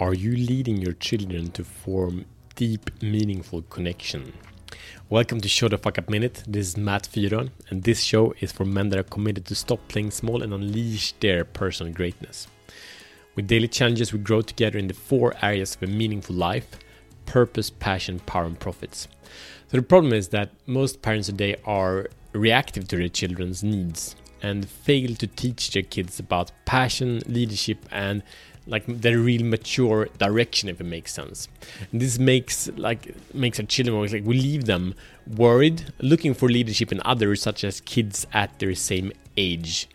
Are you leading your children to form deep, meaningful connection? Welcome to Show the Fuck Up Minute. This is Matt Fyron, and this show is for men that are committed to stop playing small and unleash their personal greatness. With daily challenges, we grow together in the four areas of a meaningful life purpose, passion, power, and profits. So, the problem is that most parents today are reactive to their children's needs and fail to teach their kids about passion, leadership, and like the real mature direction if it makes sense. And this makes like makes our children like we leave them worried looking for leadership in others such as kids at their same age.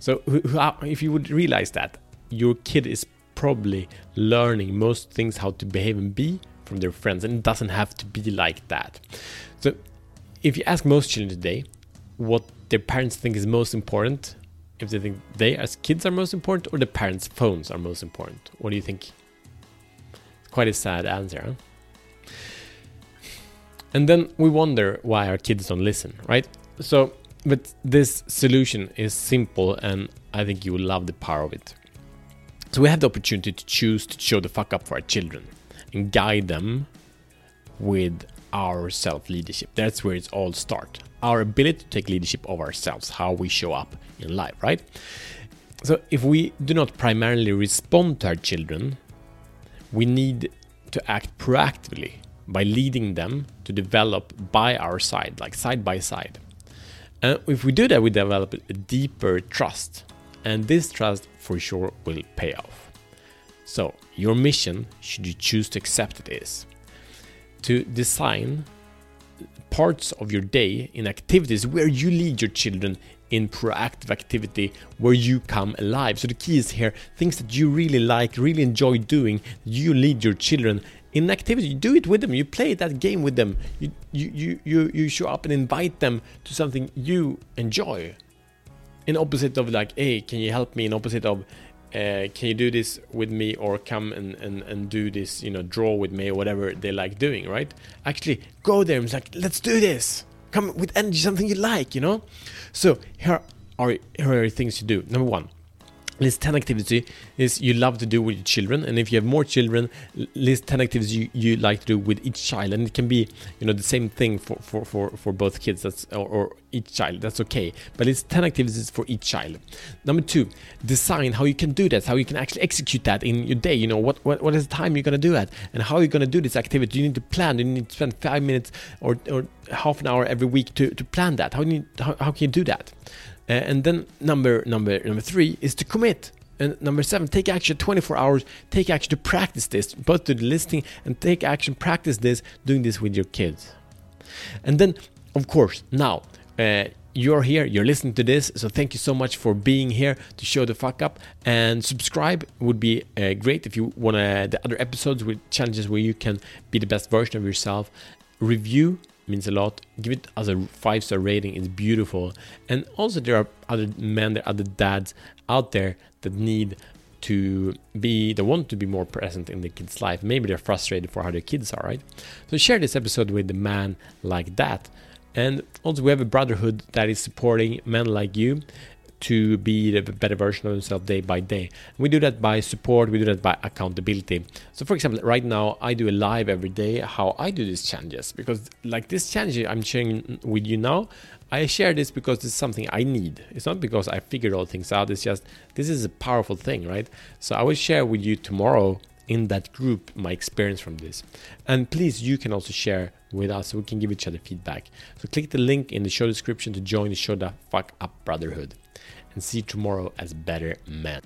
So if you would realize that your kid is probably learning most things how to behave and be from their friends and it doesn't have to be like that. So if you ask most children today what their parents think is most important if they think they as kids are most important or the parents' phones are most important. What do you think? It's quite a sad answer. Huh? And then we wonder why our kids don't listen, right? So, but this solution is simple and I think you will love the power of it. So, we have the opportunity to choose to show the fuck up for our children and guide them with our self leadership. That's where it's all start. Our ability to take leadership of ourselves, how we show up in life, right? So if we do not primarily respond to our children, we need to act proactively by leading them to develop by our side, like side by side. And if we do that, we develop a deeper trust, and this trust for sure will pay off. So, your mission, should you choose to accept it, is to design parts of your day in activities where you lead your children in proactive activity where you come alive. So the key is here things that you really like, really enjoy doing, you lead your children in activity. You do it with them, you play that game with them, you you you you, you show up and invite them to something you enjoy. In opposite of like, hey, can you help me? In opposite of uh, can you do this with me or come and, and, and do this you know draw with me or whatever they like doing right? Actually go there and it's like let's do this. Come with energy something you like you know? So here are here are things to do. Number one list 10 activities you love to do with your children and if you have more children list 10 activities you, you like to do with each child and it can be you know the same thing for for for, for both kids that's or, or each child that's okay. But it's 10 activities for each child. Number two design how you can do that how you can actually execute that in your day. You know what what, what is the time you're going to do that? And how you're going to do this activity? You need to plan you need to spend five minutes or, or half an hour every week to, to plan that. How, you need, how, how can you do that uh, and then number number number three is to commit. And number seven, take action 24 hours. Take action to practice this, both to the listing and take action, practice this, doing this with your kids. And then, of course, now uh, you're here, you're listening to this, so thank you so much for being here to show the fuck up. And subscribe would be uh, great if you want the other episodes with challenges where you can be the best version of yourself. Review means a lot. Give it as a five star rating. It's beautiful. And also, there are other men, there are other dads out there that need to be they want to be more present in the kids' life. Maybe they're frustrated for how their kids are, right? So share this episode with a man like that. And also, we have a brotherhood that is supporting men like you to be the better version of themselves day by day. We do that by support, we do that by accountability. So, for example, right now I do a live every day how I do these challenges because, like this challenge I'm sharing with you now, I share this because it's something I need. It's not because I figured all things out, it's just this is a powerful thing, right? So, I will share with you tomorrow in that group my experience from this. And please, you can also share with us so we can give each other feedback. So click the link in the show description to join the Show the Fuck Up Brotherhood and see you tomorrow as better men.